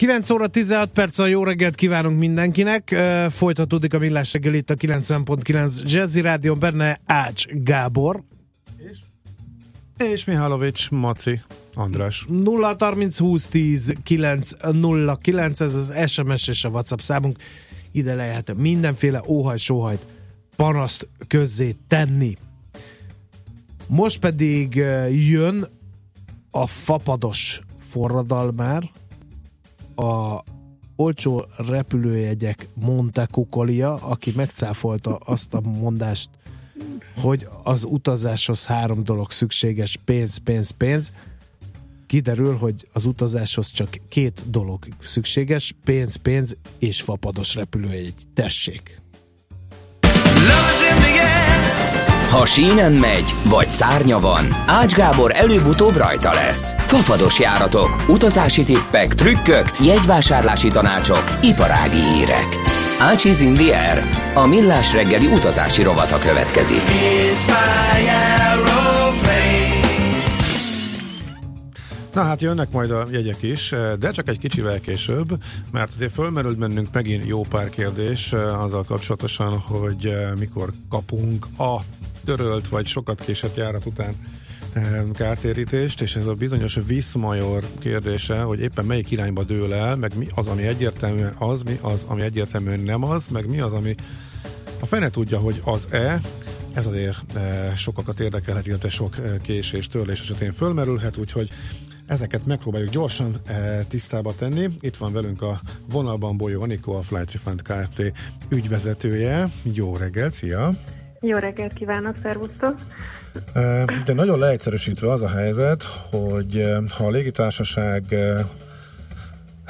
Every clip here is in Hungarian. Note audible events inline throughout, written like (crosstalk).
9 óra 16 perc a jó reggelt kívánunk mindenkinek. Folytatódik a millás reggel itt a 90.9 Jazzy Rádió, benne Ács Gábor. És? És Mihálovics Maci András. 0 30 20 10 9 0 9, ez az SMS és a WhatsApp számunk. Ide lehet mindenféle óhaj-sóhajt panaszt közzé tenni. Most pedig jön a fapados forradalmár, a olcsó repülőjegyek Monte Kukolia, aki megcáfolta azt a mondást, hogy az utazáshoz három dolog szükséges, pénz, pénz, pénz. Kiderül, hogy az utazáshoz csak két dolog szükséges, pénz, pénz és fapados repülőjegy. Tessék! Ha sínen megy, vagy szárnya van, Ács Gábor előbb-utóbb rajta lesz. Fafados járatok, utazási tippek, trükkök, jegyvásárlási tanácsok, iparági hírek. Ácsiz in the air. A millás reggeli utazási rovata következik. Na hát jönnek majd a jegyek is, de csak egy kicsivel később, mert azért fölmerült bennünk megint jó pár kérdés azzal kapcsolatosan, hogy mikor kapunk a törölt vagy sokat késett járat után kártérítést, és ez a bizonyos Viszmajor kérdése, hogy éppen melyik irányba dől el, meg mi az, ami egyértelműen az, mi az, ami egyértelműen nem az, meg mi az, ami a fene tudja, hogy az-e, ez azért e, sokakat érdekelhet, illetve sok e, késés, törlés esetén fölmerülhet, úgyhogy ezeket megpróbáljuk gyorsan e, tisztába tenni. Itt van velünk a vonalban Bolyó Anikó, a Flight Refund Kft. ügyvezetője. Jó reggelt, szia! Jó reggelt kívánok, szervusztok! De nagyon leegyszerűsítve az a helyzet, hogy ha a légitársaság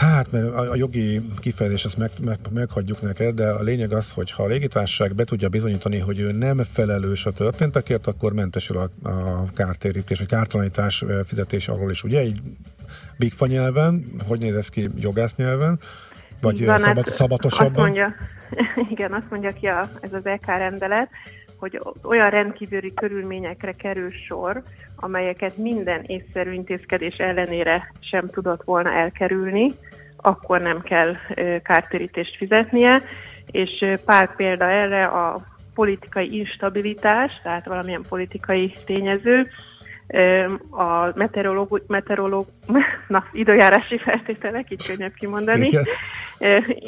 Hát, mert a, jogi kifejezés ezt meg, meg, meghagyjuk neked, de a lényeg az, hogy ha a légitársaság be tudja bizonyítani, hogy ő nem felelős a történtekért, akkor mentesül a, a kártérítés, vagy kártalanítás fizetés alól is. Ugye egy bigfa nyelven, hogy néz ez ki jogász nyelven? Vagy Van, szabad, hát szabatosabban? Azt mondja, (laughs) igen, azt mondja ki a, ez az EK rendelet, hogy olyan rendkívüli körülményekre kerül sor, amelyeket minden észszerű intézkedés ellenére sem tudott volna elkerülni, akkor nem kell kártérítést fizetnie, és pár példa erre a politikai instabilitás, tehát valamilyen politikai tényező, a meteorológ, meteorológ, (laughs) na, időjárási feltételek, így könnyebb kimondani, Igen.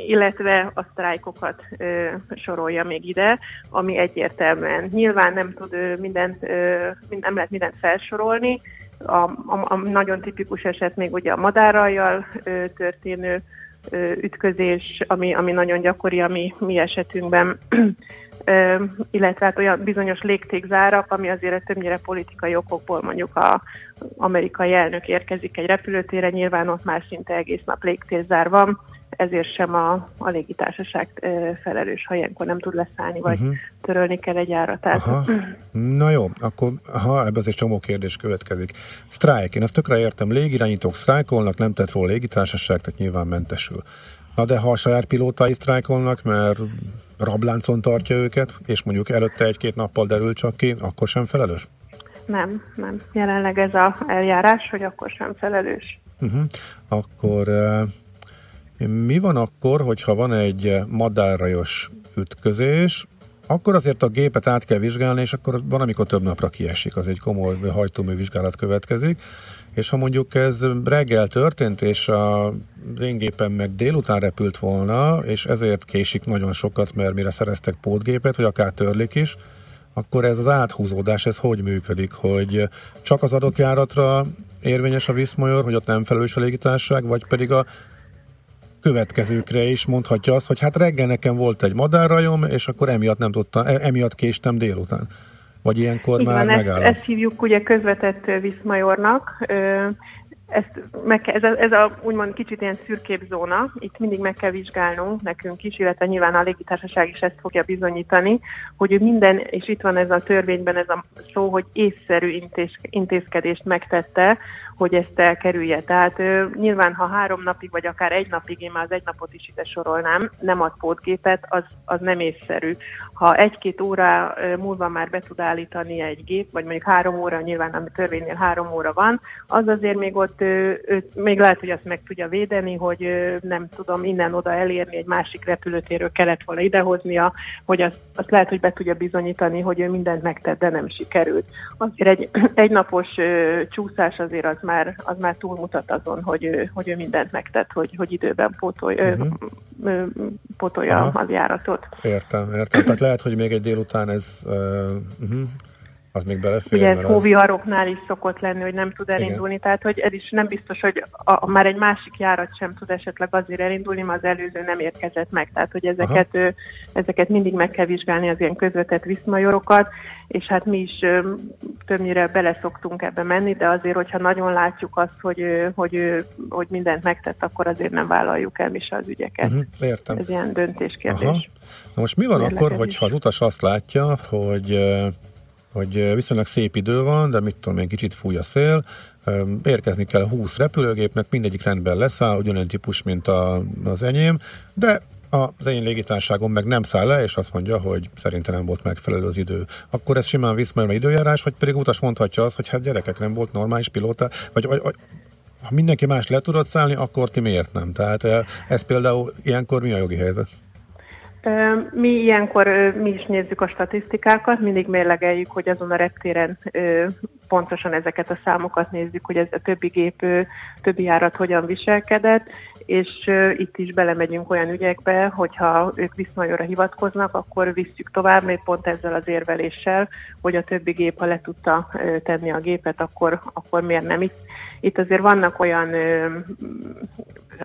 illetve a sztrájkokat sorolja még ide, ami egyértelműen nyilván nem tud mindent, nem lehet mindent felsorolni, a, a, a nagyon tipikus eset még ugye a madárrajjal történő ütközés, ami, ami nagyon gyakori a mi, mi esetünkben illetve hát olyan bizonyos légtékzárak, ami azért többnyire politikai okokból mondjuk a amerikai elnök érkezik egy repülőtérre, nyilván ott már szinte egész nap légtérzár van, ezért sem a, a légitársaság felelős, ha ilyenkor nem tud leszállni, vagy uh-huh. törölni kell egy járatát. Aha. Na jó, akkor ha ebből egy csomó kérdés következik. Sztrájk, én ezt tökre értem, légirányítók sztrájkolnak, nem tett róla légitársaság, tehát nyilván mentesül. Na de ha a saját pilótái sztrájkolnak, mert rabláncon tartja őket, és mondjuk előtte egy-két nappal derül csak ki, akkor sem felelős? Nem, nem. Jelenleg ez a eljárás, hogy akkor sem felelős. Uh-huh. Akkor uh, mi van akkor, hogyha van egy madárrajos ütközés, akkor azért a gépet át kell vizsgálni, és akkor van, amikor több napra kiesik, az egy komoly hajtómű vizsgálat következik, és ha mondjuk ez reggel történt, és a én meg délután repült volna, és ezért késik nagyon sokat, mert mire szereztek pótgépet, vagy akár törlik is, akkor ez az áthúzódás, ez hogy működik, hogy csak az adott járatra érvényes a viszmajor, hogy ott nem felelős a légitárság, vagy pedig a következőkre is mondhatja azt, hogy hát reggel nekem volt egy madárrajom, és akkor emiatt nem tudtam, e, emiatt késtem délután. Vagy ilyenkor Igen, már megáll. Ezt, ezt hívjuk ugye közvetett viszmajornak. ezt meg kell, ez, a, ez a úgymond kicsit ilyen szürkép zóna, itt mindig meg kell vizsgálnunk nekünk is, illetve nyilván a légitársaság is ezt fogja bizonyítani, hogy minden, és itt van ez a törvényben ez a szó, hogy észszerű intéz, intézkedést megtette, hogy ezt elkerülje. Tehát ö, nyilván, ha három napig, vagy akár egy napig, én már az egy napot is ide sorolnám, nem ad pótgépet, az, az nem észszerű. Ha egy-két óra múlva már be tud állítani egy gép, vagy mondjuk három óra, nyilván ami törvénynél három óra van, az azért még ott, még lehet, hogy azt meg tudja védeni, hogy nem tudom innen oda elérni, egy másik repülőtérről kellett volna idehoznia, hogy azt, azt lehet, hogy be tudja bizonyítani, hogy ő mindent megtett, de nem sikerült. Azért egy (clears throat) egynapos csúszás azért az már, az már túlmutat azon, hogy ő, hogy ő mindent megtett, hogy, hogy időben pótolj, uh-huh. pótolja Aha. az járatot. Értem, értem. Tehát lehet, hogy még egy délután ez uh, uh-huh. Az még belefér. Ugye ez hóviharoknál is szokott lenni, hogy nem tud elindulni, tehát hogy ez is nem biztos, hogy a, már egy másik járat sem tud esetleg azért elindulni, mert az előző nem érkezett meg. Tehát, hogy ezeket, ö, ezeket mindig meg kell vizsgálni, az ilyen közvetett viszmajorokat, és hát mi is ö, többnyire bele szoktunk ebbe menni, de azért, hogyha nagyon látjuk azt, hogy, ö, hogy, ö, hogy mindent megtett, akkor azért nem vállaljuk el mi se az ügyeket. Uh-huh. Értem. Ez ilyen döntéskérdés. Aha. Na most mi van Mérlegelés. akkor, hogyha az utas azt látja, hogy hogy viszonylag szép idő van, de mit tudom én, kicsit fúj a szél, érkezni kell 20 repülőgépnek, mindegyik rendben leszáll, ugyanolyan típus, mint a, az enyém, de az én légitárságom meg nem száll le, és azt mondja, hogy szerintem nem volt megfelelő az idő. Akkor ez simán viszmajor időjárás, vagy pedig utas mondhatja azt, hogy hát gyerekek, nem volt normális pilóta, vagy, vagy, vagy ha mindenki más le tudott szállni, akkor ti miért nem? Tehát ez például ilyenkor mi a jogi helyzet? Mi ilyenkor mi is nézzük a statisztikákat, mindig mérlegeljük, hogy azon a reptéren pontosan ezeket a számokat nézzük, hogy ez a többi gép, többi járat hogyan viselkedett, és itt is belemegyünk olyan ügyekbe, hogyha ők viszonyra hivatkoznak, akkor visszük tovább, még pont ezzel az érveléssel, hogy a többi gép, ha le tudta tenni a gépet, akkor, akkor miért nem itt. Itt azért vannak olyan ö,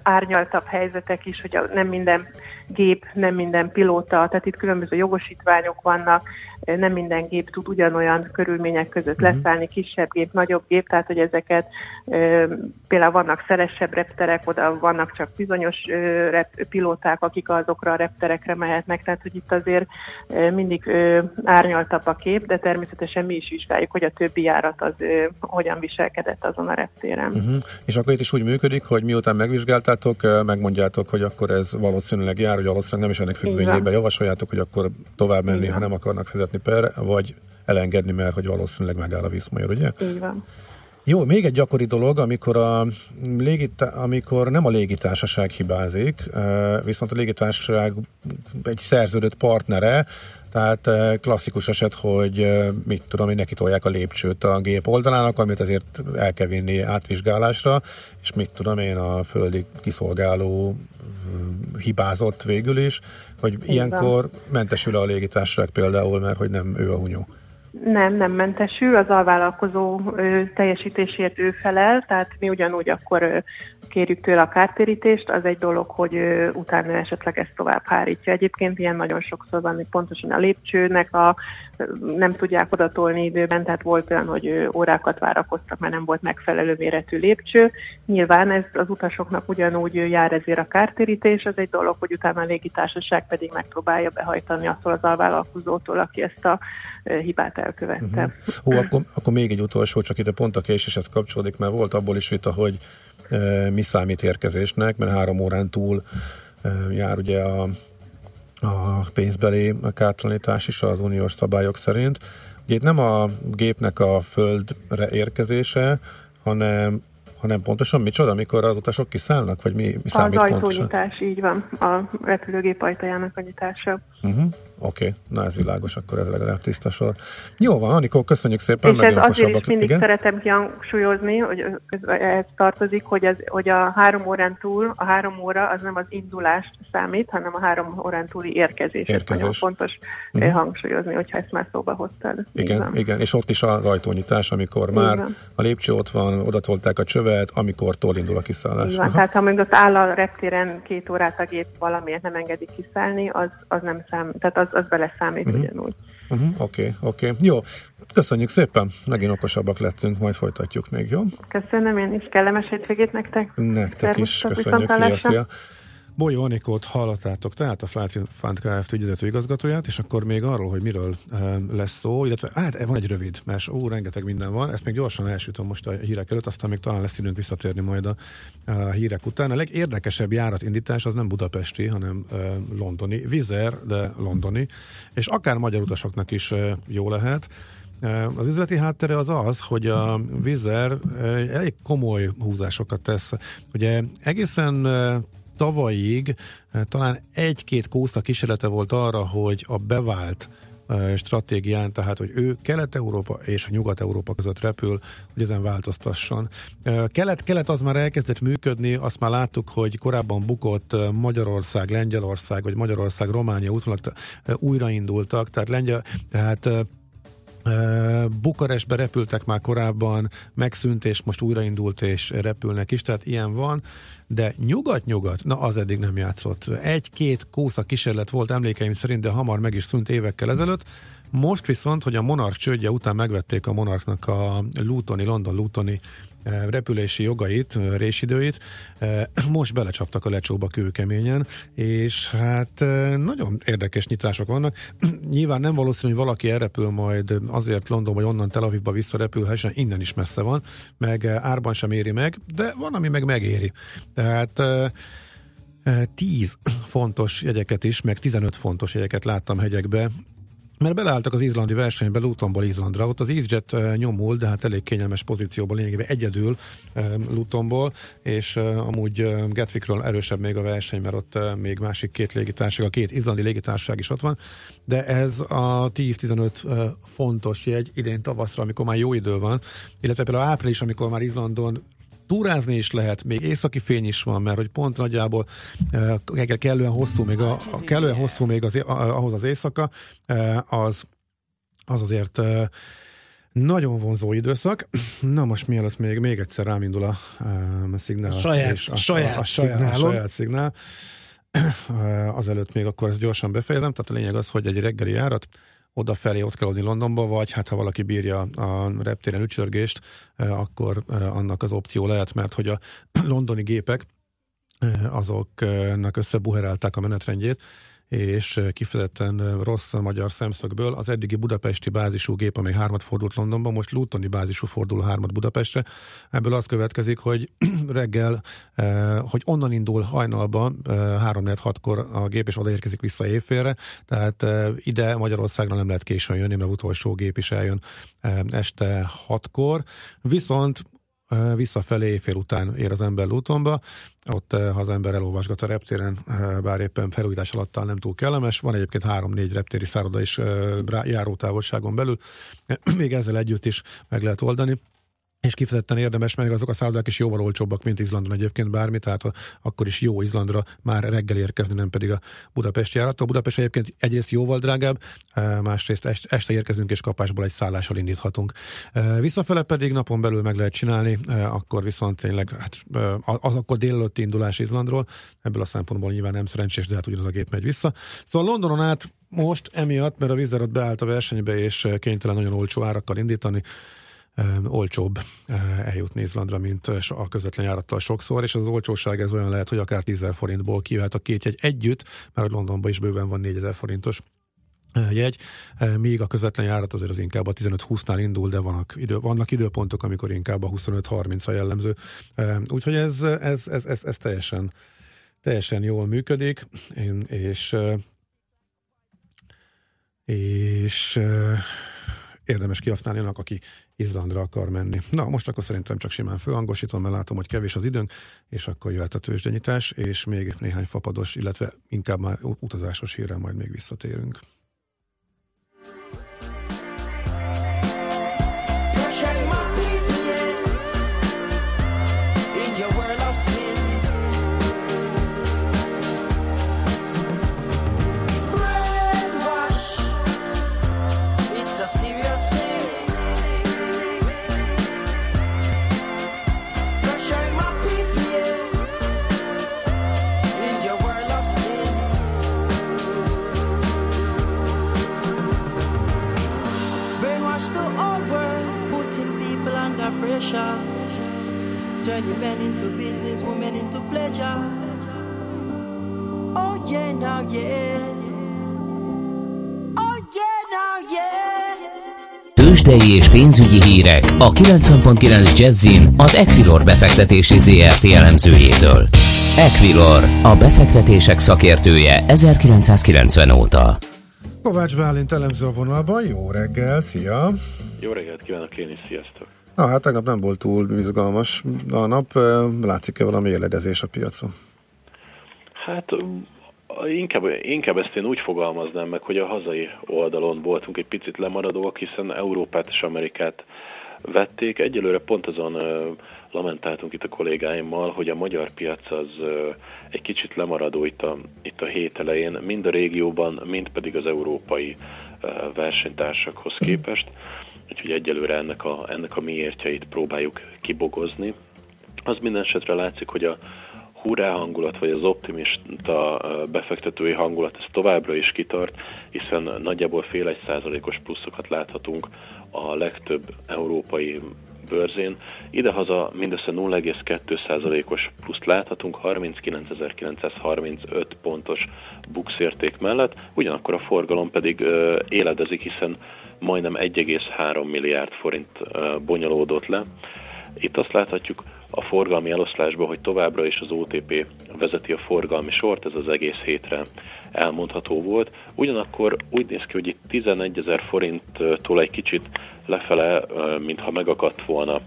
árnyaltabb helyzetek is, hogy nem minden gép, nem minden pilóta, tehát itt különböző jogosítványok vannak, nem minden gép tud ugyanolyan körülmények között Mhm. leszállni, kisebb gép, nagyobb gép, tehát hogy ezeket például vannak szelesebb repterek, oda vannak csak bizonyos rep, pilóták, akik azokra a repterekre mehetnek, tehát hogy itt azért mindig árnyaltabb a kép, de természetesen mi is vizsgáljuk, hogy a többi járat az hogyan viselkedett azon a reptéren. Uh-huh. És akkor itt is úgy működik, hogy miután megvizsgáltátok, megmondjátok, hogy akkor ez valószínűleg jár, hogy valószínűleg nem is ennek függvényében javasoljátok, hogy akkor tovább menni, Igen. ha nem akarnak fizetni per, vagy elengedni, mert hogy valószínűleg megáll a viszmajor, ugye? Így van. Jó, még egy gyakori dolog, amikor, a légita- amikor nem a légitársaság hibázik, viszont a légitársaság egy szerződött partnere, tehát eh, klasszikus eset, hogy eh, mit tudom én, neki tolják a lépcsőt a gép oldalának, amit azért el kell vinni átvizsgálásra, és mit tudom én, a földi kiszolgáló mm, hibázott végül is, hogy van. ilyenkor mentesül a légitársaság például, mert hogy nem ő a hunyó. Nem, nem mentesül, az alvállalkozó ö, teljesítésért ő felel, tehát mi ugyanúgy akkor kérjük tőle a kártérítést, az egy dolog, hogy utána esetleg ezt tovább hárítja. Egyébként ilyen nagyon sokszor van, hogy pontosan a lépcsőnek a, nem tudják odatolni időben, tehát volt olyan, hogy órákat várakoztak, mert nem volt megfelelő méretű lépcső. Nyilván ez az utasoknak ugyanúgy jár ezért a kártérítés, az egy dolog, hogy utána a légitársaság pedig megpróbálja behajtani attól az alvállalkozótól, aki ezt a hibát elkövette. Uh-huh. Hú, akkor, akkor még egy utolsó, csak ide pont a késéshez kapcsolódik, mert volt abból is vita, hogy mi számít érkezésnek, mert három órán túl jár ugye a, a pénzbeli kártalanítás is az uniós szabályok szerint. Ugye itt nem a gépnek a földre érkezése, hanem hanem pontosan micsoda, amikor az utasok kiszállnak, vagy mi, mi Az számít pontosan? ajtónyitás, így van, a repülőgép ajtajának a nyitása. Uh-huh. Oké, okay. na ez világos, akkor ez legalább tiszta sor. Jó van, Anikó, köszönjük szépen, És ez azért is mindig Igen? szeretem kihangsúlyozni, hogy ez- tartozik, hogy, ez, hogy a három órán túl, a három óra az nem az indulást számít, hanem a három órán túli érkezés. Ez Érkezés. nagyon fontos uh-huh. hangsúlyozni, hogyha ezt már szóba hoztad. Igen, van. igen, és ott is az ajtónyitás, amikor már a lépcső ott van, oda tolták a csövet, amikor indul a kiszállás. Aha. tehát ha mondjuk ott áll a reptéren két órát a gép valamiért nem engedik kiszállni, az, az nem szám, tehát az, az beleszámít uh-huh. ugyanúgy. Oké, uh-huh. oké. Okay, okay. Jó, köszönjük szépen, megint okosabbak lettünk, majd folytatjuk még, jó? Köszönöm, én is kellemes hétvégét nektek. Nektek Szervusztok, is, köszönjük, szia, szia. Bolyó Anikót hallottátok, tehát a Flight Fund Kft. ügyvezető igazgatóját, és akkor még arról, hogy miről e, lesz szó, illetve hát van egy rövid, mert ó, rengeteg minden van, ezt még gyorsan elsütöm most a hírek előtt, aztán még talán lesz időnk visszatérni majd a, a hírek után. A legérdekesebb járatindítás az nem budapesti, hanem e, londoni, Vizer, de londoni, és akár magyar utasoknak is e, jó lehet. Az üzleti háttere az az, hogy a Vizer elég komoly húzásokat tesz. Ugye egészen tavalyig eh, talán egy-két kósza kísérlete volt arra, hogy a bevált eh, stratégián, tehát hogy ő Kelet-Európa és a Nyugat-Európa között repül, hogy ezen változtasson. Eh, Kelet-Kelet az már elkezdett működni, azt már láttuk, hogy korábban bukott Magyarország, Lengyelország, vagy Magyarország, Románia útvonalak újraindultak, tehát Lengyel, tehát Bukarestbe repültek már korábban, megszűnt, és most újraindult, és repülnek is, tehát ilyen van, de nyugat-nyugat, na az eddig nem játszott. Egy-két kósza kísérlet volt emlékeim szerint, de hamar meg is szűnt évekkel ezelőtt. Most viszont, hogy a Monarch csődje után megvették a Monarchnak a Lutoni, London Lutoni repülési jogait, résidőit, most belecsaptak a lecsóba kőkeményen, és hát nagyon érdekes nyitások vannak. (clears throat) Nyilván nem valószínű, hogy valaki elrepül majd azért London vagy onnan Tel Avivba visszarepül, hiszen innen is messze van, meg árban sem éri meg, de van, ami meg megéri. Tehát 10 fontos jegyeket is, meg 15 fontos jegyeket láttam hegyekbe, mert beleálltak az izlandi versenybe Lutonból Izlandra. Ott az EasyJet uh, nyomul, de hát elég kényelmes pozícióban lényegében egyedül uh, Lutonból, és uh, amúgy Gatwickről erősebb még a verseny, mert ott még másik két légitársaság, a két izlandi légitársaság is ott van, de ez a 10-15 uh, fontos jegy idén tavaszra, amikor már jó idő van, illetve például április, amikor már Izlandon túrázni is lehet, még északi fény is van, mert hogy pont nagyjából uh, kellően hosszú még, a, kellően hosszú még az, ahhoz az éjszaka, uh, az, az azért uh, nagyon vonzó időszak. Na most mielőtt még, még egyszer rámindul a, a szignál. A saját, és a, saját, a, a, saját, a saját szignál. Azelőtt még akkor ezt gyorsan befejezem. Tehát a lényeg az, hogy egy reggeli járat odafelé ott kell adni Londonba, vagy hát ha valaki bírja a reptéren ücsörgést, eh, akkor eh, annak az opció lehet, mert hogy a (clears throat) londoni gépek eh, azoknak összebuherálták a menetrendjét, és kifejezetten rossz a magyar szemszögből. Az eddigi budapesti bázisú gép, amely hármat fordult Londonban, most Lutoni bázisú fordul hármat Budapestre. Ebből az következik, hogy (clears throat) reggel, hogy onnan indul hajnalban, 3-4-6-kor a gép, és odaérkezik vissza évfélre, tehát ide Magyarországra nem lehet későn jönni, mert utolsó gép is eljön este 6-kor. Viszont visszafelé fél után ér az ember Lutonba, ott ha az ember elolvasgat a reptéren, bár éppen felújítás alatt nem túl kellemes, van egyébként három-négy reptéri szálloda is járótávolságon belül, még ezzel együtt is meg lehet oldani és kifejezetten érdemes, meg azok a szállodák is jóval olcsóbbak, mint Izlandon egyébként bármi, tehát a, akkor is jó Izlandra már reggel érkezni, nem pedig a Budapest járat. A Budapest egyébként egyrészt jóval drágább, e, másrészt este érkezünk, és kapásból egy szállással indíthatunk. E, visszafele pedig napon belül meg lehet csinálni, e, akkor viszont tényleg hát, az akkor délelőtti indulás Izlandról, ebből a szempontból nyilván nem szerencsés, de hát ugyanaz a gép megy vissza. Szóval Londonon át most emiatt, mert a Vizerat beállt a versenybe, és kénytelen nagyon olcsó árakkal indítani, olcsóbb eljutni Izlandra, mint a közvetlen járattal sokszor, és az olcsóság ez olyan lehet, hogy akár 10 forintból kijöhet a két jegy együtt, mert Londonban is bőven van 4000 forintos jegy, míg a közvetlen járat azért az inkább a 15-20-nál indul, de vannak, idő, vannak időpontok, amikor inkább a 25-30 a jellemző. Úgyhogy ez, ez, ez, ez, ez teljesen, teljesen jól működik, és és érdemes kihasználni annak, aki Izlandra akar menni. Na, most akkor szerintem csak simán fölhangosítom, mert látom, hogy kevés az időnk, és akkor jöhet a tőzsdenyítás, és még néhány fapados, illetve inkább már utazásos hírrel majd még visszatérünk. Turning men into business, women into pleasure. Oh yeah, now yeah. Oh yeah, now yeah. Tőzsdei és pénzügyi hírek a 90.9 Jazzin az Equilor befektetési ZRT elemzőjétől. Equilor, a befektetések szakértője 1990 óta. Kovács Bálint elemző a vonalban, jó reggel, szia! Jó reggelt kívánok én is, sziasztok! Na hát tegnap nem volt túl izgalmas a nap, látszik-e valami éledezés a piacon? Hát inkább, inkább ezt én úgy fogalmaznám meg, hogy a hazai oldalon voltunk egy picit lemaradóak, hiszen Európát és Amerikát vették. Egyelőre pont azon lamentáltunk itt a kollégáimmal, hogy a magyar piac az egy kicsit lemaradó itt a, itt a hét elején, mind a régióban, mind pedig az európai versenytársakhoz képest. Úgyhogy egyelőre ennek a, ennek a miértjeit próbáljuk kibogozni. Az minden esetre látszik, hogy a hurrá hangulat, vagy az optimista befektetői hangulat, ez továbbra is kitart, hiszen nagyjából fél egy százalékos pluszokat láthatunk a legtöbb európai bőrzén. Idehaza mindössze 0,2%-os pluszt láthatunk 39.935 pontos bux érték mellett, ugyanakkor a forgalom pedig éledezik, hiszen majdnem 1,3 milliárd forint bonyolódott le. Itt azt láthatjuk a forgalmi eloszlásban, hogy továbbra is az OTP vezeti a forgalmi sort, ez az egész hétre elmondható volt. Ugyanakkor úgy néz ki, hogy itt 11 ezer forinttól egy kicsit lefele, mintha megakadt volna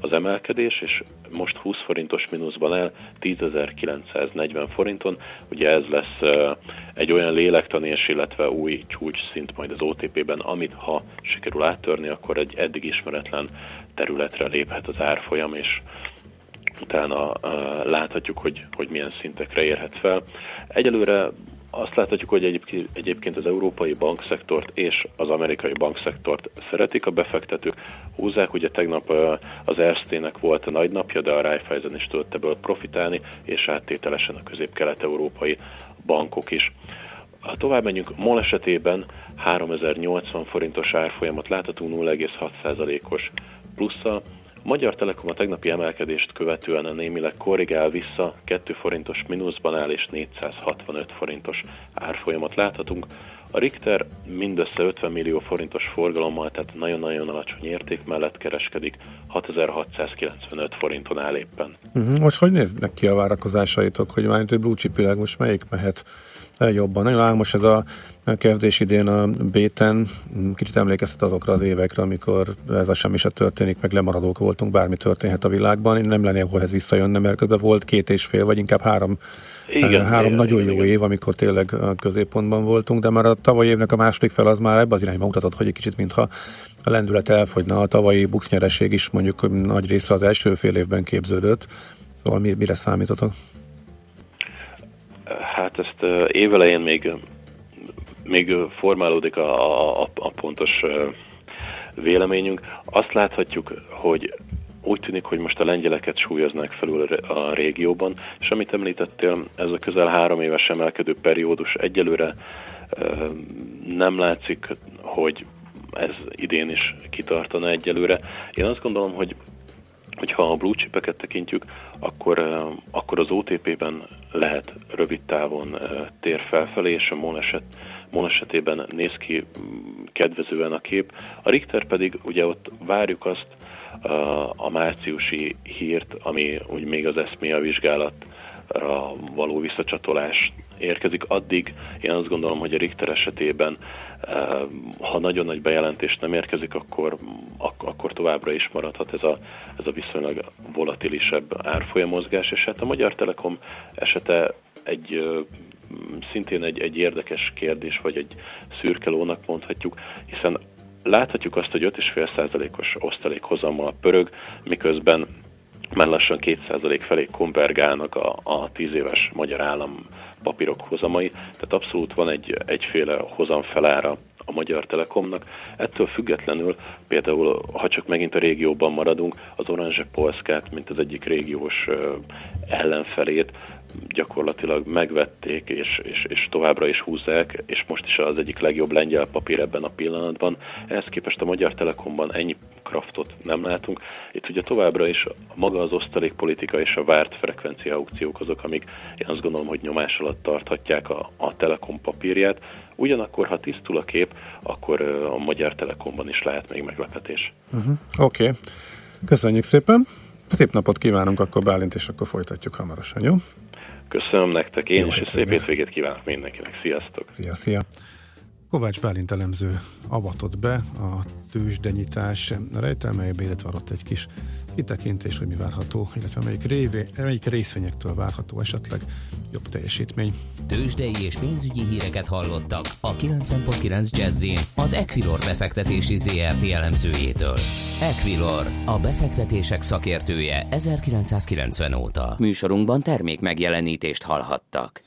az emelkedés, és most 20 forintos mínuszban el 10.940 forinton. Ugye ez lesz egy olyan lélektanés, illetve új csúcs szint majd az OTP-ben, amit ha sikerül áttörni, akkor egy eddig ismeretlen területre léphet az árfolyam, és utána láthatjuk, hogy, hogy milyen szintekre érhet fel. Egyelőre azt láthatjuk, hogy egyébként az európai bankszektort és az amerikai bankszektort szeretik a befektetők. Húzzák, ugye tegnap az Erste-nek volt a nagy napja, de a Raiffeisen is tudott ebből profitálni, és áttételesen a közép-kelet-európai bankok is. Ha tovább menjünk, MOL esetében 3080 forintos árfolyamat láthatunk 0,6%-os plusszal, Magyar Telekom a tegnapi emelkedést követően a némileg korrigál vissza, 2 forintos mínuszban áll és 465 forintos árfolyamat láthatunk. A Richter mindössze 50 millió forintos forgalommal, tehát nagyon-nagyon alacsony érték mellett kereskedik, 6695 forinton áll éppen. Uh-huh. Most hogy néznek ki a várakozásaitok, hogy már egy blue chip most melyik mehet jobban. Nagyon álmos ez a kezdés idén a Béten, kicsit emlékeztet azokra az évekre, amikor ez a semmi se történik, meg lemaradók voltunk, bármi történhet a világban. Én nem lennék, ahol ez visszajönne, mert közben volt két és fél, vagy inkább három, igen, három igen, nagyon igen, jó igen. év, amikor tényleg a középpontban voltunk, de már a tavalyi évnek a második fel az már ebbe az irányba mutatott, hogy egy kicsit mintha a lendület elfogyna. A tavalyi buksnyereség is mondjuk nagy része az első fél évben képződött. Szóval mire számítotok? Hát ezt évelején még, még formálódik a, a, a pontos véleményünk. Azt láthatjuk, hogy úgy tűnik, hogy most a lengyeleket súlyoznak felül a régióban, és amit említettél, ez a közel három éves emelkedő periódus egyelőre nem látszik, hogy ez idén is kitartana egyelőre. Én azt gondolom, hogy hogyha a blue chipeket tekintjük, akkor, akkor az OTP-ben lehet rövid távon tér felfelé, és a MOL, eset, MOL esetében néz ki mm, kedvezően a kép. A Richter pedig ugye ott várjuk azt a márciusi hírt, ami úgy még az eszméja vizsgálatra való visszacsatolás érkezik. Addig én azt gondolom, hogy a Richter esetében ha nagyon nagy bejelentés nem érkezik, akkor, ak- akkor továbbra is maradhat ez a, ez a viszonylag volatilisebb árfolyamozgás, és hát a Magyar Telekom esete egy szintén egy, egy érdekes kérdés, vagy egy szürkelónak mondhatjuk, hiszen láthatjuk azt, hogy 5,5%-os osztalékhozammal pörög, miközben már lassan 2% felé konvergálnak a, a 10 éves magyar állam papírok hozamai, tehát abszolút van egy, egyféle hozam felára a Magyar Telekomnak. Ettől függetlenül például, ha csak megint a régióban maradunk, az Orange Polskát, mint az egyik régiós ellenfelét gyakorlatilag megvették, és, és, és továbbra is húzzák, és most is az egyik legjobb lengyel papír ebben a pillanatban. Ehhez képest a Magyar Telekomban ennyi kraftot nem látunk. Itt ugye továbbra is maga az osztalékpolitika és a várt frekvencia aukciók azok, amik én azt gondolom, hogy nyomás alatt tarthatják a, a Telekom papírját. Ugyanakkor, ha tisztul a kép, akkor a Magyar Telekomban is lehet még meglepetés. Uh-huh. Oké. Okay. Köszönjük szépen. Szép napot kívánunk akkor Bálint, és akkor folytatjuk hamarosan, jó? Köszönöm nektek, én Jó is, és szép hétvégét kívánok mindenkinek. Sziasztok! Szia, szia! Kovács Bálint elemző avatott be a tőzsdenyítás rejtelmeibe, illetve adott egy kis kitekintés, hogy mi várható, illetve melyik, révé, melyik részvényektől várható esetleg jobb teljesítmény. Tőzsdei és pénzügyi híreket hallottak a 90.9 jazz az Equilor befektetési ZRT elemzőjétől. Equilor, a befektetések szakértője 1990 óta. Műsorunkban termék megjelenítést hallhattak.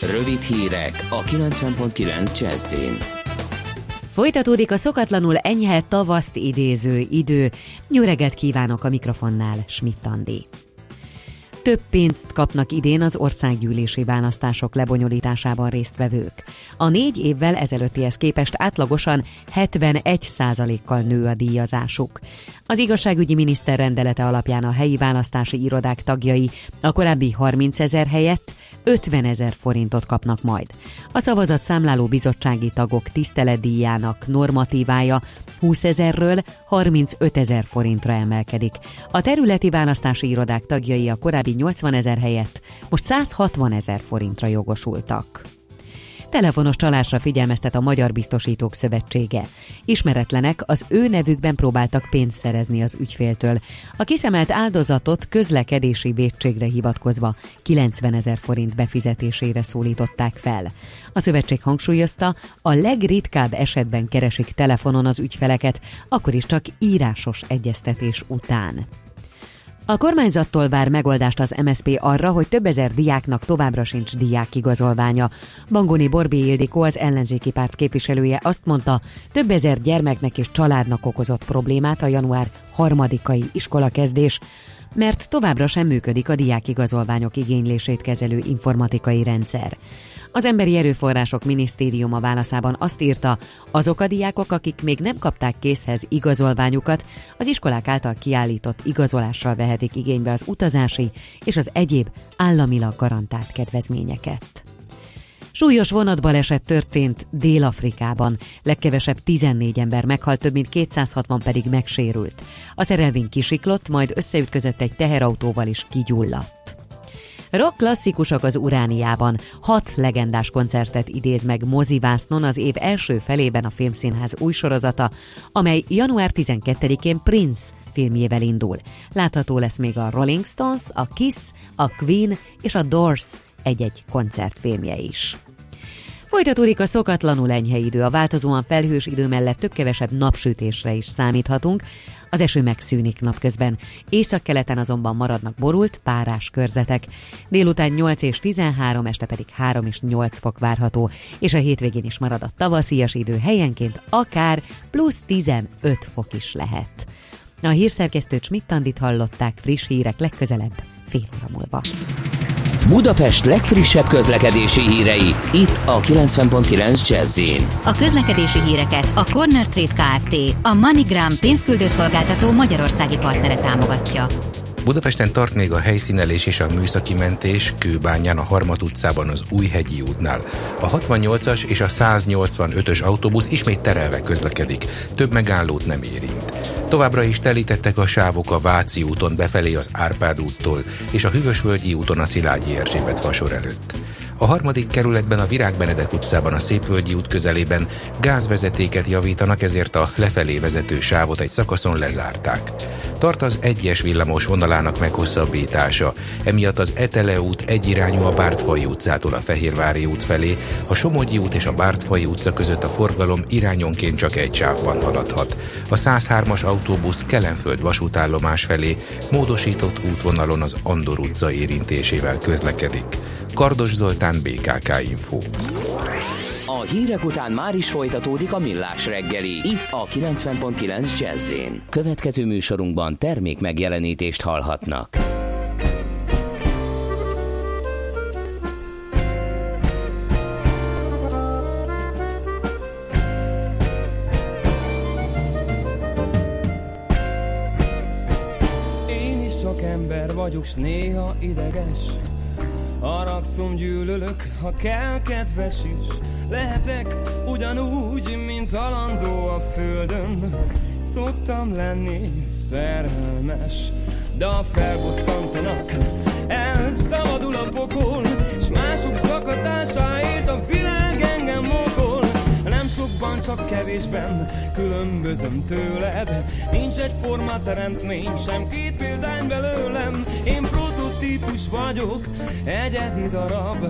Rövid hírek a 90.9 Jazzin. Folytatódik a szokatlanul enyhe tavaszt idéző idő. Jó kívánok a mikrofonnál, Schmidt Andi. Több pénzt kapnak idén az országgyűlési választások lebonyolításában résztvevők. A négy évvel ezelőttihez képest átlagosan 71%-kal nő a díjazásuk. Az igazságügyi miniszter rendelete alapján a helyi választási irodák tagjai a korábbi 30 ezer helyett 50 ezer forintot kapnak majd. A szavazat számláló bizottsági tagok tiszteletdíjának normatívája 20 ezerről 35 ezer forintra emelkedik. A területi választási irodák tagjai a korábbi 80 ezer helyett most 160 ezer forintra jogosultak. Telefonos csalásra figyelmeztet a Magyar Biztosítók Szövetsége. Ismeretlenek az ő nevükben próbáltak pénzt szerezni az ügyféltől. A kiszemelt áldozatot közlekedési védségre hivatkozva 90 ezer forint befizetésére szólították fel. A szövetség hangsúlyozta, a legritkább esetben keresik telefonon az ügyfeleket, akkor is csak írásos egyeztetés után. A kormányzattól vár megoldást az MSP arra, hogy több ezer diáknak továbbra sincs diákigazolványa. Bangoni Borbé Ildikó, az ellenzéki párt képviselője azt mondta, több ezer gyermeknek és családnak okozott problémát a január harmadikai iskolakezdés, mert továbbra sem működik a diákigazolványok igénylését kezelő informatikai rendszer. Az Emberi Erőforrások Minisztériuma válaszában azt írta, azok a diákok, akik még nem kapták készhez igazolványukat, az iskolák által kiállított igazolással vehetik igénybe az utazási és az egyéb államilag garantált kedvezményeket. Súlyos vonatbaleset történt Dél-Afrikában. Legkevesebb 14 ember meghalt, több mint 260 pedig megsérült. A szerelvény kisiklott, majd összeütközött egy teherautóval is kigyulladt. Rock klasszikusok az Urániában. Hat legendás koncertet idéz meg mozivásznon az év első felében a Filmszínház új sorozata, amely január 12-én Prince filmjével indul. Látható lesz még a Rolling Stones, a Kiss, a Queen és a Doors egy-egy koncertfilmje is. Folytatódik a szokatlanul enyhe idő, a változóan felhős idő mellett több-kevesebb napsütésre is számíthatunk, az eső megszűnik napközben. Északkeleten azonban maradnak borult, párás körzetek. Délután 8 és 13, este pedig 3 és 8 fok várható, és a hétvégén is marad a tavaszias idő helyenként akár plusz 15 fok is lehet. A hírszerkesztő Csmittandit hallották friss hírek legközelebb fél óra múlva. Budapest legfrissebb közlekedési hírei, itt a 90.9 jazz A közlekedési híreket a Corner Trade Kft. a MoneyGram pénzküldőszolgáltató magyarországi partnere támogatja. Budapesten tart még a helyszínelés és a műszaki mentés Kőbányán a Harmat utcában az Újhegyi útnál. A 68-as és a 185-ös autóbusz ismét terelve közlekedik, több megállót nem érint. Továbbra is telítettek a sávok a Váci úton befelé az Árpád úttól és a Hűvösvölgyi úton a Szilágyi Erzsébet fasor előtt. A harmadik kerületben a Virág Benedek utcában a Szépvölgyi út közelében gázvezetéket javítanak, ezért a lefelé vezető sávot egy szakaszon lezárták. Tart az egyes villamos vonalának meghosszabbítása, emiatt az Etele út egyirányú a Bártfai utcától a Fehérvári út felé, a Somogyi út és a Bártfai utca között a forgalom irányonként csak egy sávban haladhat. A 103-as autóbusz Kelenföld vasútállomás felé módosított útvonalon az Andor utca érintésével közlekedik. Kardos Zoltán, BKK Info. A hírek után már is folytatódik a millás reggeli. Itt a 90.9 jazz Következő műsorunkban termék megjelenítést hallhatnak. Én is csak ember vagyok, s néha ideges. Haragszom, gyűlölök, ha kell, kedves is. Lehetek ugyanúgy, mint alandó a földön. Szoktam lenni szerelmes, de a felbosszantanak, elszabadul a pokol, s mások zakatásáért a világ engem mokol. Nem sokban, csak kevésben különbözöm tőled. Nincs egy forma teremtmény, sem két példány belőlem. Én prototípus vagyok, egyedi darab.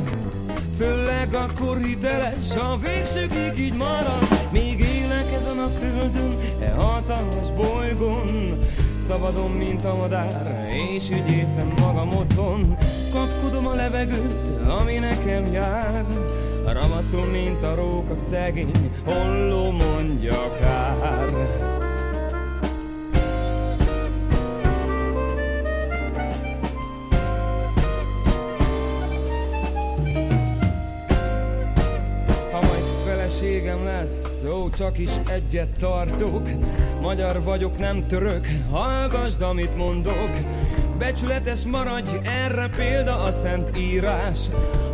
Főleg akkor hiteles, a végsőkig így marad. Még élek ezen a földön, e hatalmas bolygón. Szabadon, mint a madár, és úgy érzem magam otthon. Kapkodom a levegőt, ami nekem jár. Ravaszul, mint a róka szegény, holló mondja kár. Lesz, ó, csak is egyet tartok. Magyar vagyok, nem török, hallgasd, amit mondok. Becsületes maradj, erre példa a szent írás.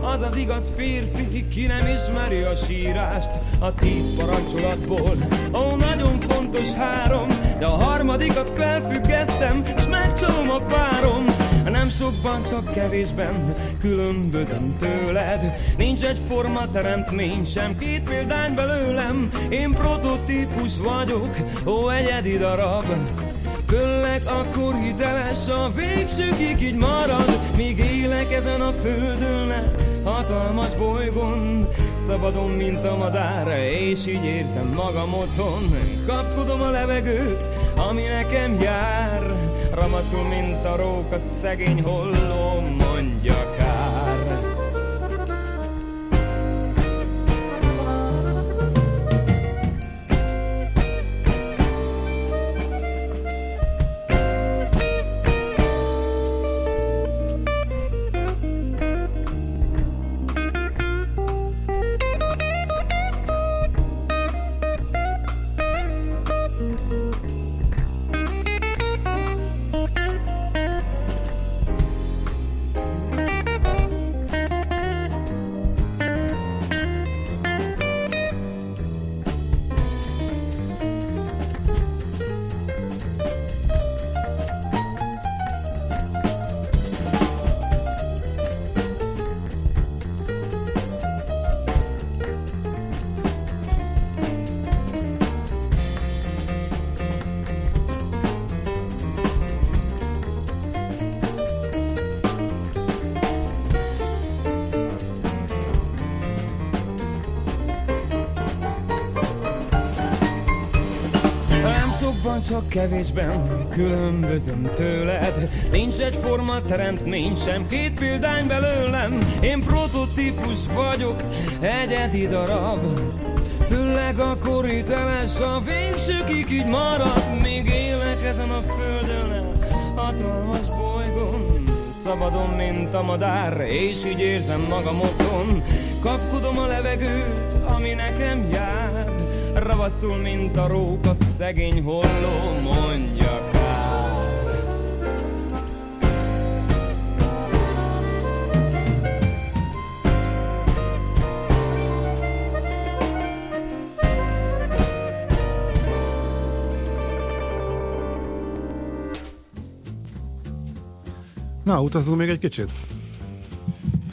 Az az igaz férfi, ki nem ismeri a sírást. A tíz parancsolatból, ó, nagyon fontos három, de a harmadikat felfüggesztem, s megcsalom a párom. Nem sokban, csak kevésben. Különbözöm tőled. Nincs egy forma teremtmény, sem. Két példány belőlem. Én prototípus vagyok, ó, egyedi darab. Főleg akkor hiteles. A végsőkig így marad. Míg élek ezen a földön hatalmas bolygón. Szabadon, mint a madár, és így érzem magam otthon. Kapkodom a levegőt, ami nekem jár Ramaszul, mint a róka, szegény holló, mondja csak kevésben különbözöm tőled. Nincs egy forma teremtmény, sem két példány belőlem. Én prototípus vagyok, egyedi darab. Főleg akkor hiteles, a végsőkig így marad. Még élek ezen a földön, hatalmas bolygón. Szabadon, mint a madár, és így érzem magam otthon. Kapkodom a levegőt, ami nekem jár Ravaszul, mint a róka, szegény holló, mondja. Na, utazunk még egy kicsit?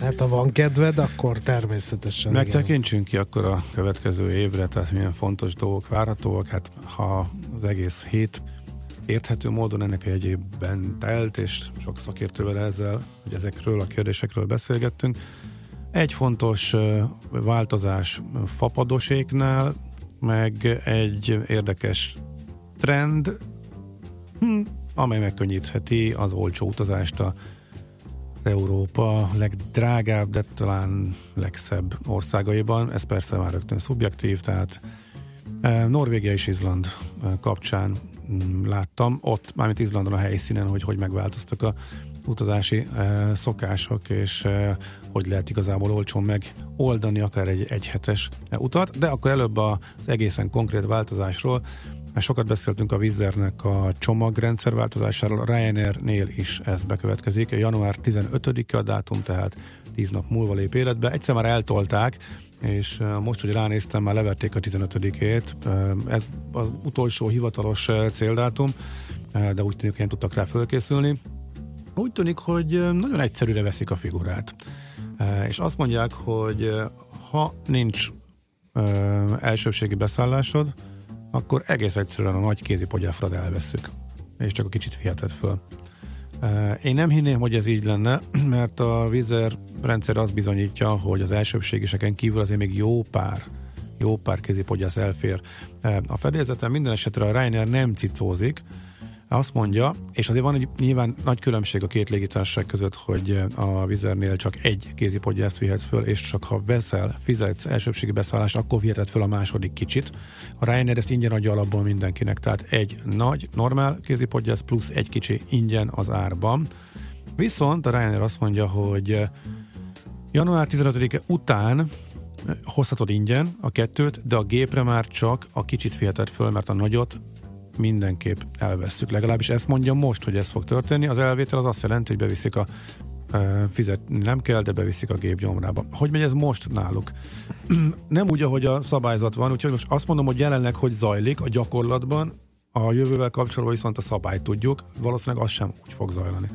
Hát ha van kedved, akkor természetesen. Megtekintsünk ki akkor a következő évre, tehát milyen fontos dolgok várhatóak. Hát ha az egész hét érthető módon ennek a jegyében telt, és sok szakértővel ezzel, hogy ezekről a kérdésekről beszélgettünk. Egy fontos változás fapadoséknál, meg egy érdekes trend, hm, amely megkönnyítheti az olcsó utazást a Európa legdrágább, de talán legszebb országaiban. Ez persze már rögtön szubjektív, tehát eh, Norvégia és Izland eh, kapcsán mm, láttam ott, mármint Izlandon a helyszínen, hogy hogy megváltoztak a utazási eh, szokások, és hogy lehet igazából olcsón megoldani akár egy egyhetes utat, de akkor előbb az egészen konkrét változásról mert sokat beszéltünk a Vizernek a csomagrendszer változásáról, a Ryanair-nél is ez bekövetkezik. Január 15-e a dátum, tehát 10 nap múlva lép életbe. Egyszer már eltolták, és most, hogy ránéztem, már levették a 15-ét. Uh, Ez az utolsó hivatalos céldátum, de úgy tűnik, hogy nem tudtak rá fölkészülni. Úgy tűnik, hogy nagyon egyszerűre veszik a figurát. És azt mondják, hogy ha nincs elsőbségi beszállásod, akkor egész egyszerűen a nagy kézi pogyáfrad elveszük, és csak a kicsit fihetett föl. Én nem hinném, hogy ez így lenne, (clears throat) mert a Vizer rendszer azt bizonyítja, hogy az elsőbségiseken kívül azért még jó pár jó pár kézi pogyász elfér. A fedélzeten minden esetre a Ryanair nem cicózik, azt mondja, és azért van egy nyilván nagy különbség a két légitársaság között, hogy a Vizernél csak egy kézipodgyászt vihetsz föl, és csak ha veszel, fizetsz elsőbségi beszállást, akkor viheted föl a második kicsit. A Ryanair ezt ingyen adja alapból mindenkinek, tehát egy nagy, normál kézipodgyász plusz egy kicsi ingyen az árban. Viszont a Ryanair azt mondja, hogy január 15-e után hozhatod ingyen a kettőt, de a gépre már csak a kicsit viheted föl, mert a nagyot mindenképp elvesszük. Legalábbis ezt mondja most, hogy ez fog történni. Az elvétel az azt jelenti, hogy beviszik a fizetni nem kell, de beviszik a gép gyomrába. Hogy megy ez most náluk? (clears throat) nem úgy, ahogy a szabályzat van, úgyhogy most azt mondom, hogy jelenleg hogy zajlik a gyakorlatban, a jövővel kapcsolatban viszont a szabályt tudjuk, valószínűleg az sem úgy fog zajlani.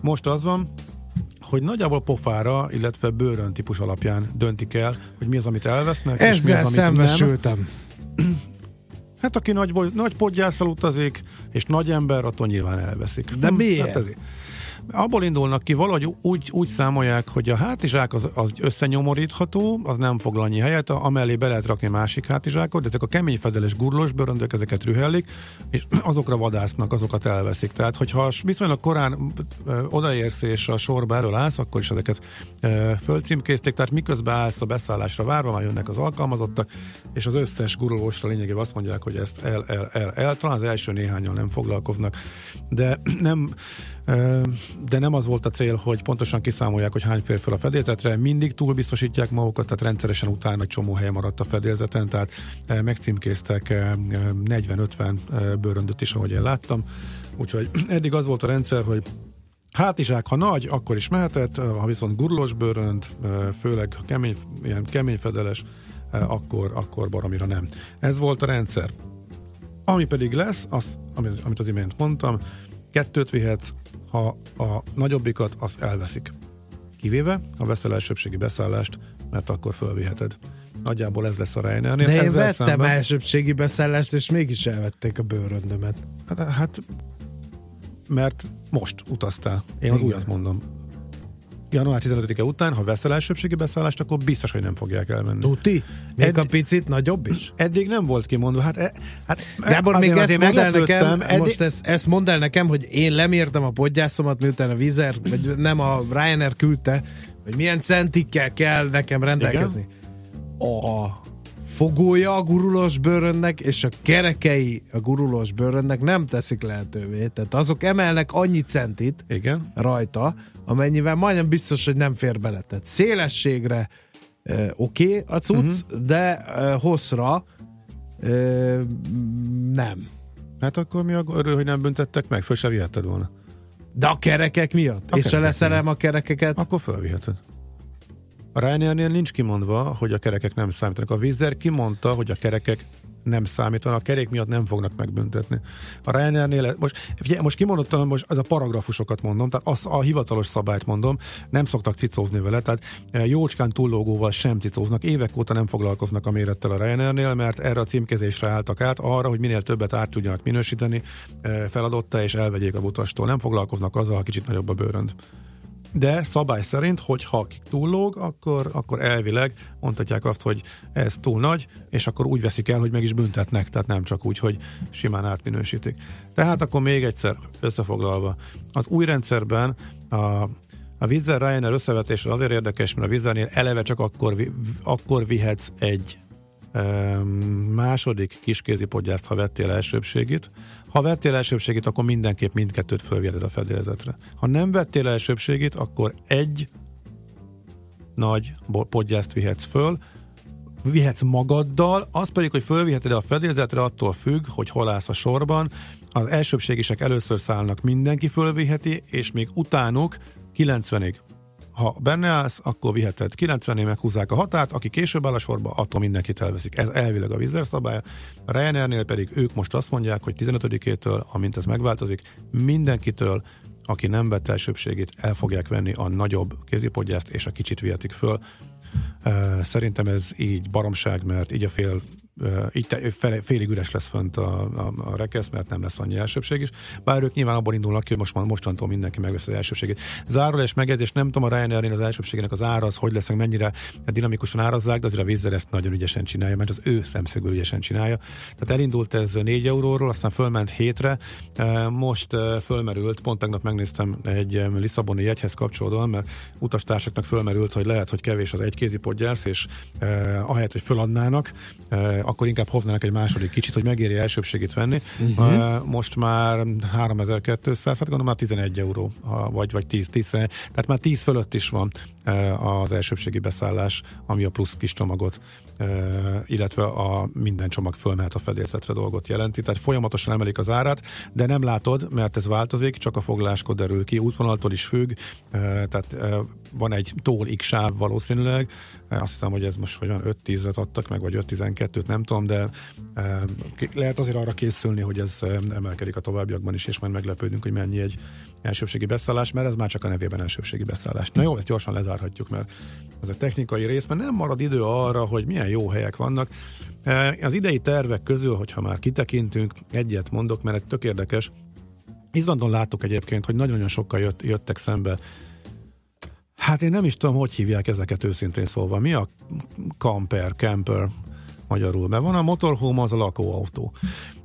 Most az van, hogy nagyjából pofára, illetve bőrön típus alapján döntik el, hogy mi az, amit elvesznek, és mi Ezzel az, amit nem. (clears throat) Hát aki nagy, nagy podgyászal utazik, és nagy ember, attól nyilván elveszik. De miért? Hát ezért. Abból indulnak ki, valahogy úgy, úgy számolják, hogy a hátizsák az, az összenyomorítható, az nem foglal annyi helyet, amellé be lehet rakni másik hátizsákot, de ezek a kemény fedeles gurulós bőröndök, ezeket rühellik, és (clears throat) azokra vadásznak, azokat elveszik. Tehát, hogyha viszonylag korán odaérsz és a sorba elől állsz, akkor is ezeket fölcímkézték, tehát miközben állsz a beszállásra várva, már jönnek az alkalmazottak, és az összes gurulósra lényegében azt mondják, hogy ezt el, el, el, el, talán az első néhányan nem foglalkoznak, de (clears throat) nem de nem az volt a cél, hogy pontosan kiszámolják, hogy hány fér fel a fedélzetre, mindig túl biztosítják magukat, tehát rendszeresen utána egy csomó hely maradt a fedélzeten, tehát megcímkéztek ö, 40-50 ö, bőröndöt is, ahogy én láttam, úgyhogy (clears throat) eddig az volt a rendszer, hogy Hátizsák, ha nagy, akkor is mehetett, ha viszont gurulós bőrönd, főleg kemény, ilyen kemény fedeles, akkor, akkor baromira nem. Ez volt a rendszer. Ami pedig lesz, az, amit az imént mondtam, kettőt vihetsz, ha a nagyobbikat azt elveszik. Kivéve, ha veszel elsőbségi beszállást, mert akkor fölviheted. Nagyjából ez lesz a Ryanairnél. De én Ezzel vettem szemben- elsőbségi beszállást, és mégis elvették a bőröndömet. Hát, hát mert most utaztál. Én az újat mondom. Január 15-e után, ha veszel elsőbségi beszállást, akkor biztos, hogy nem fogják elmenni. Tuti? Még Edd- a picit nagyobb is? Eddig nem volt kimondva. Hát, e- hát Gábor, még ezt mondd el nekem, Eddig- most ezt, ezt mondd el nekem, hogy én lemértem a podgyászomat, miután a Vizer, vagy nem a Ryanair küldte, hogy milyen centikkel kell nekem rendelkezni. A fogója a gurulós bőrönnek, és a kerekei a gurulós bőrönnek nem teszik lehetővé. Tehát azok emelnek annyi centit Igen. rajta, amennyivel majdnem biztos, hogy nem fér bele. Tehát szélességre oké okay a cucc, uh-huh. de hosszra nem. Hát akkor mi a örül, hogy nem büntettek meg? Föl se vihetted volna. De a kerekek miatt? A és ha kerekek leszerelem a kerekeket? Akkor fölviheted. A Ryanairnél nincs kimondva, hogy a kerekek nem számítanak. A Air kimondta, hogy a kerekek nem számítanak, a kerék miatt nem fognak megbüntetni. A Ryanairnél, most, figyelj, most kimondottan, most az a paragrafusokat mondom, tehát az a hivatalos szabályt mondom, nem szoktak cicózni vele, tehát e, jócskán túllógóval sem cicóznak, évek óta nem foglalkoznak a mérettel a Ryanairnél, mert erre a címkezésre álltak át, arra, hogy minél többet át tudjanak minősíteni, e, feladotta és elvegyék a utastól. Nem foglalkoznak azzal, ha kicsit nagyobb a bőrönd de szabály szerint, hogy ha túllóg, akkor, akkor elvileg mondhatják azt, hogy ez túl nagy, és akkor úgy veszik el, hogy meg is büntetnek, tehát nem csak úgy, hogy simán átminősítik. Tehát akkor még egyszer összefoglalva. Az új rendszerben a, a Vizer Ryanair összevetése azért érdekes, mert a Vizernél eleve csak akkor, akkor vihetsz egy um, második kiskézi podgyászt, ha vettél elsőbségit, ha vettél elsőbségét, akkor mindenképp mindkettőt fölviheted a fedélzetre. Ha nem vettél elsőbségét, akkor egy nagy podgyászt vihetsz föl, vihetsz magaddal, az pedig, hogy fölviheted a fedélzetre, attól függ, hogy hol állsz a sorban. Az elsőbségisek először szállnak, mindenki fölviheti, és még utánuk 90-ig ha benne állsz, akkor viheted. 90 nél meghúzzák a határt, aki később áll a sorba, attól mindenkit elveszik. Ez elvileg a Vizer szabálya. A Ryanairnél pedig ők most azt mondják, hogy 15-től, amint ez megváltozik, mindenkitől, aki nem vett elsőbségét, el fogják venni a nagyobb kézipodgyászt, és a kicsit vihetik föl. Szerintem ez így baromság, mert így a fél így te, fel, félig üres lesz fönt a, a, a rekesz, mert nem lesz annyi elsőbség is. Bár ők nyilván abból indulnak ki, hogy most mostantól mindenki megvesz az elsőbségét. Zárul és megjegyzés, nem tudom a ryanair az elsőbségének az ára az hogy lesz, mennyire dinamikusan árazzák, de azért a vízzel ezt nagyon ügyesen csinálja, mert az ő szemszögül ügyesen csinálja. Tehát elindult ez 4 euróról, aztán fölment hétre, most fölmerült, pont tegnap megnéztem egy Lisszaboni jegyhez kapcsolódóan, mert utastársaknak fölmerült, hogy lehet, hogy kevés az egykézi podgyász, és ahelyett, hogy föladnának, akkor inkább hoznának egy második kicsit, hogy megéri elsőbségét venni. Uh-huh. Most már 3200, hát gondolom már 11 euró, vagy, vagy 10, 10, tehát már 10 fölött is van az elsőbségi beszállás, ami a plusz kis csomagot, illetve a minden csomag fölmehet a fedélzetre dolgot jelenti. Tehát folyamatosan emelik az árát, de nem látod, mert ez változik, csak a foglaláskod derül ki, útvonaltól is függ, tehát van egy tól X sáv valószínűleg, azt hiszem, hogy ez most van 5-10-et adtak meg, vagy 5-12-t, nem tudom, de lehet azért arra készülni, hogy ez emelkedik a továbbiakban is, és majd meglepődünk, hogy mennyi egy elsőbségi beszállás, mert ez már csak a nevében elsőbségi beszállás. Na jó, ezt gyorsan lezárhatjuk, mert ez a technikai rész, mert nem marad idő arra, hogy milyen jó helyek vannak. Az idei tervek közül, hogyha már kitekintünk, egyet mondok, mert ez tök érdekes. Izlandon látok egyébként, hogy nagyon-nagyon sokkal jött, jöttek szembe Hát én nem is tudom, hogy hívják ezeket őszintén szólva. Mi a camper, camper magyarul? Mert van a motorhome, az a lakóautó.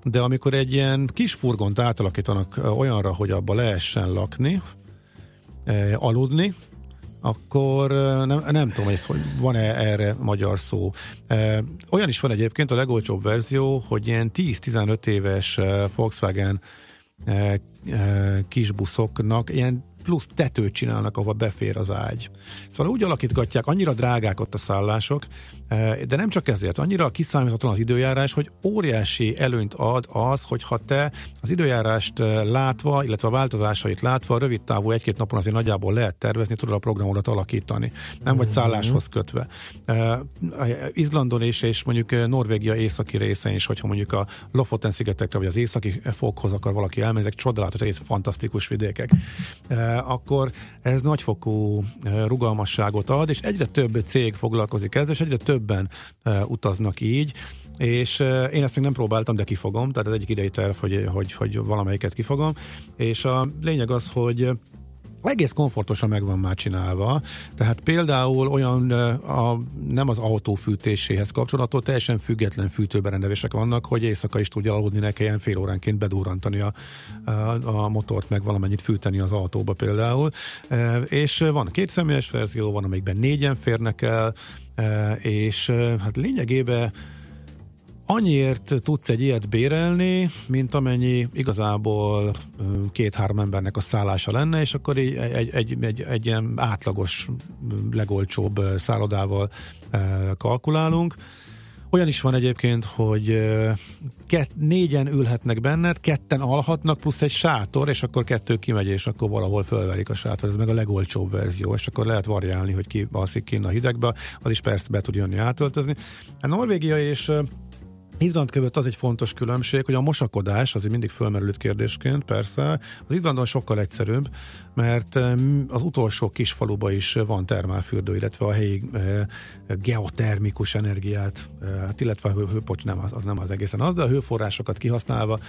De amikor egy ilyen kis furgont átalakítanak olyanra, hogy abba lehessen lakni, aludni, akkor nem, nem tudom, hogy van-e erre magyar szó. Olyan is van egyébként a legolcsóbb verzió, hogy ilyen 10-15 éves Volkswagen kisbuszoknak ilyen plusz tetőt csinálnak, ahova befér az ágy. Szóval úgy alakítgatják, annyira drágák ott a szállások, eh, de nem csak ezért, annyira kiszámíthatóan az időjárás, hogy óriási előnyt ad az, hogyha te az időjárást eh, látva, illetve a változásait látva, rövid távú egy-két napon azért nagyjából lehet tervezni, tudod a programodat alakítani, nem vagy mhm. szálláshoz kötve. Uh, Izlandon és, és mondjuk Norvégia északi részén is, hogyha mondjuk a Lofoten szigetekre, vagy az északi fokhoz akar valaki elmenni, ezek csodálatos, egész fantasztikus vidékek. Akkor ez nagyfokú eh, rugalmasságot ad, és egyre több cég foglalkozik ezzel, és egyre többen eh, utaznak így, és eh, én ezt még nem próbáltam, de kifogom, tehát ez egyik idei terv, hogy, hogy, hogy valamelyiket kifogom, és a lényeg az, hogy egész komfortosan meg van már csinálva, tehát például olyan a, nem az autó fűtéséhez kapcsolatos, teljesen független fűtőberendezések vannak, hogy éjszaka is tudja aludni, ne kelljen fél óránként bedurrantani a, a, a motort, meg valamennyit fűteni az autóba például. És van két személyes verzió, van, amikben négyen férnek el, és hát lényegében annyiért tudsz egy ilyet bérelni, mint amennyi igazából két-három embernek a szállása lenne, és akkor egy, egy, egy, egy, egy ilyen átlagos, legolcsóbb szállodával kalkulálunk. Olyan is van egyébként, hogy kett, négyen ülhetnek benned, ketten alhatnak, plusz egy sátor, és akkor kettő kimegy, és akkor valahol fölverik a sátor. Ez meg a legolcsóbb verzió, és akkor lehet variálni, hogy ki alszik kinn a hidegbe, az is persze be tud jönni átöltözni. A Norvégia és Izland között az egy fontos különbség, hogy a mosakodás, azért mindig fölmerült kérdésként, persze, az Izlandon sokkal egyszerűbb, mert az utolsó kis faluba is van termálfürdő, illetve a helyi e, geotermikus energiát, e, hát illetve a hő, hőpocs nem az, az nem az egészen az, de a hőforrásokat kihasználva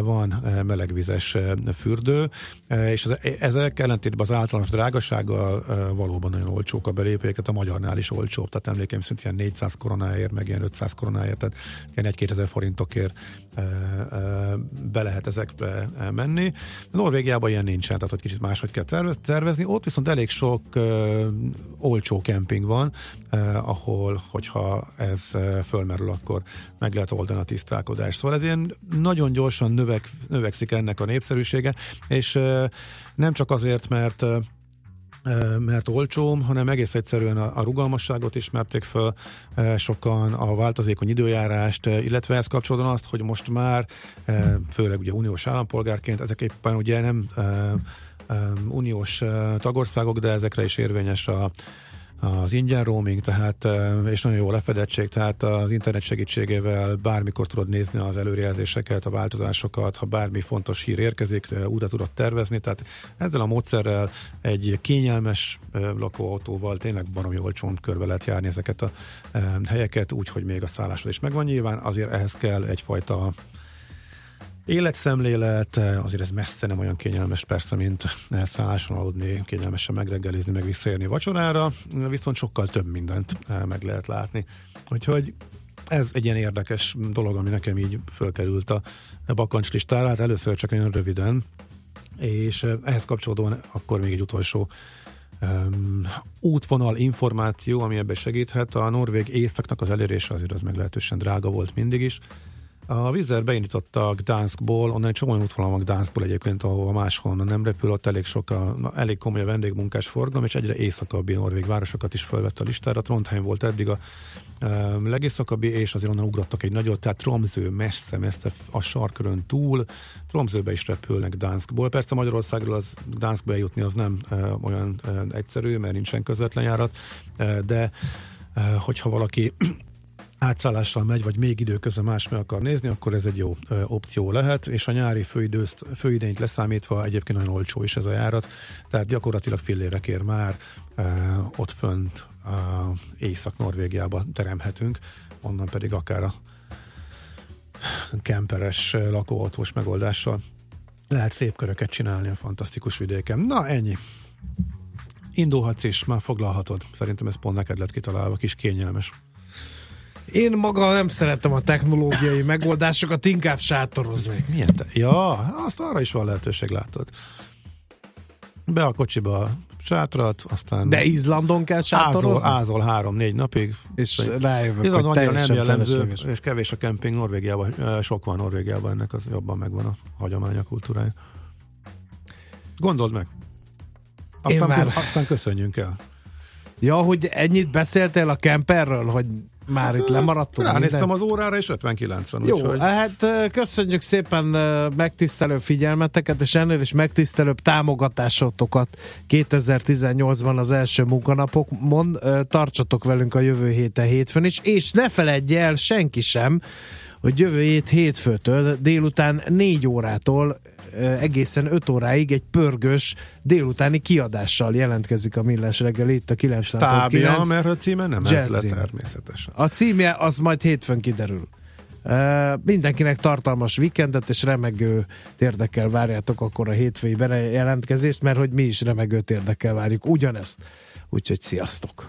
van melegvizes fürdő, és ezek ellentétben az általános drágasággal valóban nagyon olcsók a belépőjéket, a magyarnál is olcsóbb, tehát emlékeim szerint ilyen 400 koronáért, meg ilyen 500 koronáért, tehát ilyen 1-2000 forintokért be lehet ezekbe menni. Norvégiában ilyen nincsen, tehát hogy kicsit máshogy kell tervezni. Ott viszont elég sok olcsó kemping van, ahol, hogyha ez fölmerül, akkor meg lehet oldani a tisztálkodást. Szóval ez ilyen nagyon gyorsan növek, növekszik ennek a népszerűsége, és nem csak azért, mert mert olcsóm, hanem egész egyszerűen a, rugalmasságot ismerték föl sokan, a változékony időjárást, illetve ezt kapcsolódóan azt, hogy most már, főleg ugye uniós állampolgárként, ezek éppen ugye nem uniós tagországok, de ezekre is érvényes a, az ingyen roaming, tehát, és nagyon jó lefedettség, tehát az internet segítségével bármikor tudod nézni az előrejelzéseket, a változásokat, ha bármi fontos hír érkezik, újra tudod tervezni, tehát ezzel a módszerrel egy kényelmes lakóautóval tényleg baromi olcsón körbe lehet járni ezeket a helyeket, úgyhogy még a szállásod is megvan. Nyilván, azért ehhez kell egyfajta Életszemlélet, azért ez messze nem olyan kényelmes persze, mint szálláson aludni, kényelmesen megreggelizni, meg visszaérni vacsorára, viszont sokkal több mindent eh, meg lehet látni. Úgyhogy ez egy ilyen érdekes dolog, ami nekem így fölkerült a bakancs listára, hát először csak nagyon röviden, és eh, ehhez kapcsolódóan akkor még egy utolsó um, útvonal információ, ami ebbe segíthet. A norvég északnak az elérése azért az meglehetősen drága volt mindig is. A Vizer beindította Gdanskból, onnan egy csomó útvonal van Gdanskból egyébként, ahova máshonnan nem repül, ott elég sok a, elég komoly a vendégmunkás forgalom, és egyre északabbi norvég városokat is felvett a listára. Trondheim volt eddig a a legészakabbi, és azért onnan ugrottak egy nagyot, tehát Tromző messze, messze a sarkörön túl, Tromzőbe is repülnek Gdanskból. Persze Magyarországról az Gdanskbe jutni az nem e, olyan e, egyszerű, mert nincsen közvetlen járat, e, de e, hogyha valaki átszállással megy, vagy még időközben más meg akar nézni, akkor ez egy jó opció lehet, és a nyári főidőzt, főidényt leszámítva egyébként nagyon olcsó is ez a járat, tehát gyakorlatilag fillére kér már ott fönt Észak-Norvégiába teremhetünk, onnan pedig akár a kemperes lakóautós megoldással lehet szép köröket csinálni a fantasztikus vidéken. Na, ennyi. Indulhatsz is, már foglalhatod. Szerintem ez pont neked lett kitalálva, kis kényelmes. Én maga nem szeretem a technológiai megoldásokat, inkább sátoroznék. Milyen te? Ja, azt arra is van lehetőség, látod. Be a kocsiba a sátrat, aztán... De Izlandon kell sátorozni? Ázol, ázol három-négy napig. És rájövök, Izland hogy teljesen nem jellemző, és kevés a kemping Norvégiában, sok van Norvégiában, ennek az jobban megvan a hagyomány, a kultúrája. Gondold meg. Aztán, már... aztán köszönjünk el. Ja, hogy ennyit beszéltél a kemperről, hogy már itt lemaradtunk. Ránéztem az órára, és 59 van. Jó, úgy, hát köszönjük szépen megtisztelő figyelmeteket, és ennél is megtisztelőbb támogatásotokat 2018-ban az első munkanapokon. Tartsatok velünk a jövő héten hétfőn is, és ne feledje el senki sem, hogy jövő hét hétfőtől délután 4 órától egészen 5 óráig egy pörgős délutáni kiadással jelentkezik a Millás reggel itt a 90.9. mert a címe nem Jazzin. ez le természetesen. A címe az majd hétfőn kiderül. Uh, mindenkinek tartalmas vikendet és remegő érdekkel várjátok akkor a hétfői jelentkezést, mert hogy mi is remegő érdekkel várjuk ugyanezt. Úgyhogy sziasztok!